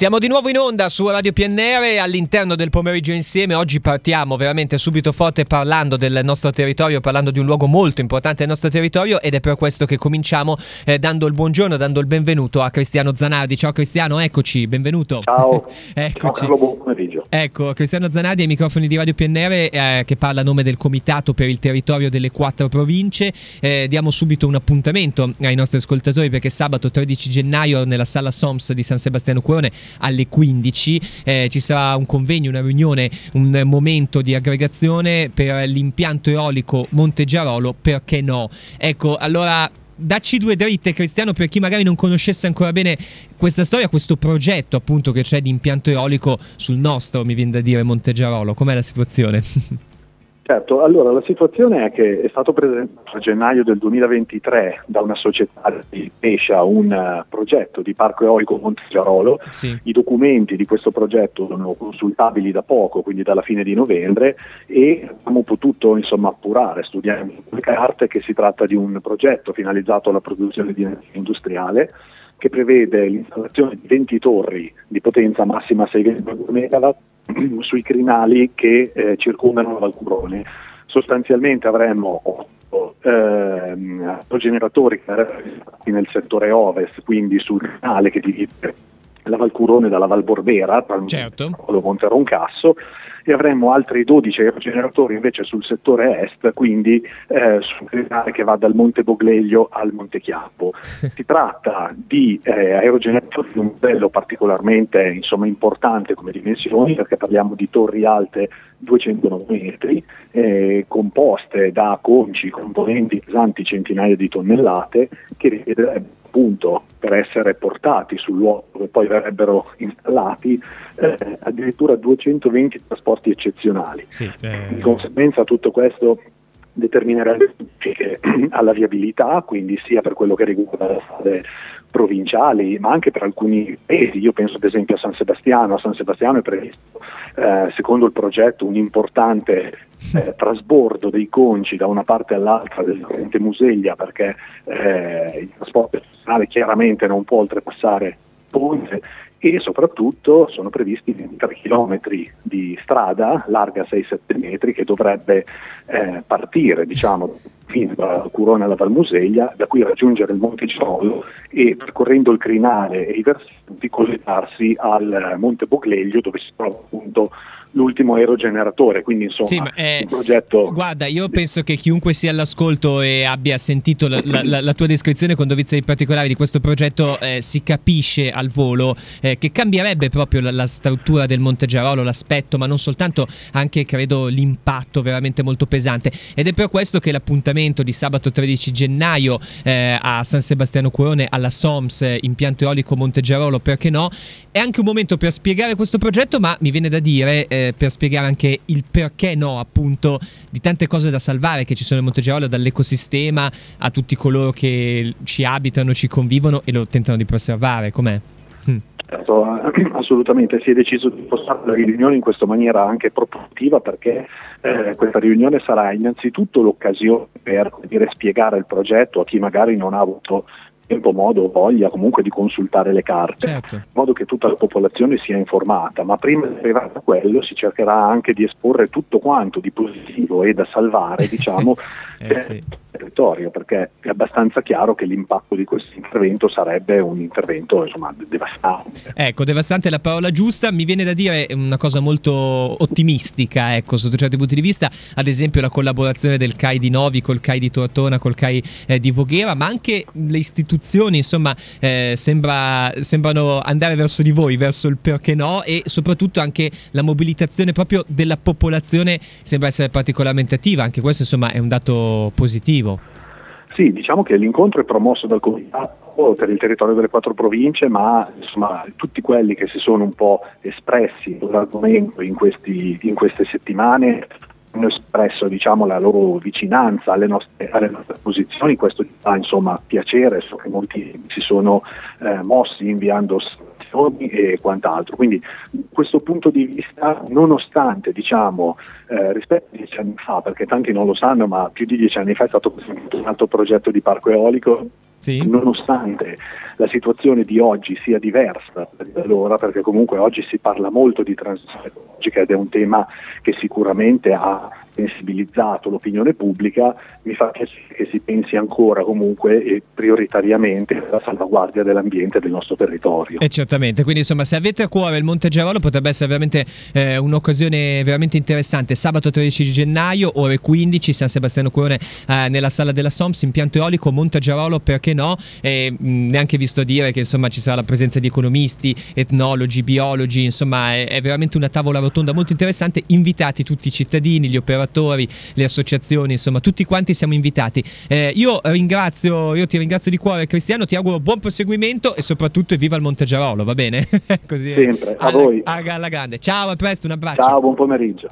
Siamo di nuovo in onda su Radio PNR all'interno del pomeriggio insieme. Oggi partiamo veramente subito forte parlando del nostro territorio, parlando di un luogo molto importante del nostro territorio ed è per questo che cominciamo eh, dando il buongiorno, dando il benvenuto a Cristiano Zanardi. Ciao Cristiano, eccoci, benvenuto. Ciao. eccoci. Ciao, buon pomeriggio. Ecco, Cristiano Zanardi ai microfoni di Radio PNR eh, che parla a nome del Comitato per il territorio delle quattro province. Eh, diamo subito un appuntamento ai nostri ascoltatori perché sabato 13 gennaio nella sala SOMS di San Sebastiano Curone alle 15 eh, ci sarà un convegno, una riunione, un momento di aggregazione per l'impianto eolico Monte Giarolo, perché no? Ecco, allora dacci due dritte Cristiano per chi magari non conoscesse ancora bene questa storia, questo progetto appunto che c'è di impianto eolico sul nostro, mi viene da dire, Monte Giarolo, com'è la situazione? Certo, allora la situazione è che è stato presentato a gennaio del 2023 da una società di Pescia un uh, progetto di parco eolico Monte Giarolo. Sì. I documenti di questo progetto sono consultabili da poco, quindi dalla fine di novembre, e abbiamo potuto insomma, appurare, studiare le carte, che si tratta di un progetto finalizzato alla produzione di energia industriale che prevede l'installazione di 20 torri di potenza massima 6,2 MW sui crinali che eh, circondano la Valcurone. Sostanzialmente avremo 8 ehm, generatori nel settore ovest, quindi sul crinale che divide la Valcurone dalla Valborbera, tra certo. Monte Roncasso, e avremo altri 12 aerogeneratori invece sul settore est, quindi eh, sul canale che va dal Monte Bogleglio al Monte Chiappo. Si tratta di eh, aerogeneratori di un modello particolarmente insomma, importante come dimensioni, perché parliamo di torri alte 209 metri, eh, composte da conci, componenti pesanti centinaia di tonnellate, che richiederebbero appunto per essere portati sul luogo dove poi verrebbero installati eh, addirittura 220 trasporti eccezionali. Sì, eh... Di conseguenza tutto questo determinerebbe alla viabilità, quindi sia per quello che riguarda le strade provinciali, ma anche per alcuni paesi. Io penso ad esempio a San Sebastiano. A San Sebastiano è previsto, eh, secondo il progetto, un importante eh, trasbordo dei conci da una parte all'altra del corrente Museglia perché eh, il trasporto nazionale chiaramente non può oltrepassare Ponte e soprattutto sono previsti 23 km di strada larga 6-7 metri che dovrebbe eh, partire diciamo, fino da Curone alla Valmuseglia, da qui raggiungere il Monte Giolo e percorrendo il crinale e i versanti collegarsi al Monte Bogleglio dove si trova appunto l'ultimo aerogeneratore, quindi insomma sì, è, un progetto... Guarda, io penso che chiunque sia all'ascolto e abbia sentito la, la, la tua descrizione con dovizia di particolari di questo progetto eh, si capisce al volo eh, che cambierebbe proprio la, la, struttura del Monte Giarolo, l'aspetto, ma non soltanto, anche credo l'impatto veramente molto pesante. Ed è per questo che l'appuntamento di sabato 13 gennaio eh, a San Sebastiano Curone alla SOMS, eh, impianto eolico Monte Giarolo, perché no, è anche un momento per spiegare questo progetto, ma mi viene da dire per spiegare anche il perché no, appunto, di tante cose da salvare che ci sono in Montegirolo, dall'ecosistema a tutti coloro che ci abitano, ci convivono e lo tentano di preservare. Com'è? Hm. Certo, assolutamente, si è deciso di spostare la riunione in questa maniera anche propositiva perché eh, questa riunione sarà innanzitutto l'occasione per dire, spiegare il progetto a chi magari non ha avuto tempo, modo o voglia comunque di consultare le carte, certo. in modo che tutta la popolazione sia informata, ma prima di arrivare a quello si cercherà anche di esporre tutto quanto di positivo e da salvare, diciamo, eh, sì territorio, perché è abbastanza chiaro che l'impatto di questo intervento sarebbe un intervento insomma, devastante. Ecco, devastante è la parola giusta, mi viene da dire una cosa molto ottimistica, ecco, sotto certi punti di vista, ad esempio la collaborazione del CAI di Novi col CAI di Tortona, col CAI eh, di Voghera, ma anche le istituzioni, insomma, eh, sembra, sembrano andare verso di voi, verso il perché no e soprattutto anche la mobilitazione proprio della popolazione sembra essere particolarmente attiva, anche questo insomma è un dato positivo. Sì, diciamo che l'incontro è promosso dal Comitato per il territorio delle quattro province, ma insomma, tutti quelli che si sono un po' espressi sull'argomento in, questi, in queste settimane hanno espresso diciamo, la loro vicinanza alle nostre, alle nostre, posizioni, questo fa insomma, piacere, so che molti si sono eh, mossi inviando e quant'altro. Quindi questo punto di vista, nonostante diciamo, eh, rispetto a dieci anni fa, perché tanti non lo sanno, ma più di dieci anni fa è stato presentato un altro progetto di parco eolico sì. nonostante la situazione di oggi sia diversa da allora, perché comunque oggi si parla molto di transizione ecologica ed è un tema che sicuramente ha sensibilizzato l'opinione pubblica, mi fa piacere che si pensi ancora comunque e prioritariamente alla salvaguardia dell'ambiente e del nostro territorio. E certamente, quindi insomma se avete a cuore il Monte Gerolo potrebbe essere veramente eh, un'occasione veramente interessante. Sabato 13 gennaio, ore 15, San Sebastiano Cuore eh, nella sala della SOMS, impianto eolico, Monte Gerolo, perché no? E, mh, neanche visto dire che insomma ci sarà la presenza di economisti, etnologi, biologi, insomma è, è veramente una tavola rotonda molto interessante. Invitati tutti i cittadini, gli operatori operatori, le associazioni, insomma tutti quanti siamo invitati. Eh, io ringrazio, io ti ringrazio di cuore Cristiano, ti auguro buon proseguimento e soprattutto viva il Montegiarolo, va bene? Così Sempre, a alla, voi. Alla grande. Ciao, a presto, un abbraccio. Ciao, buon pomeriggio.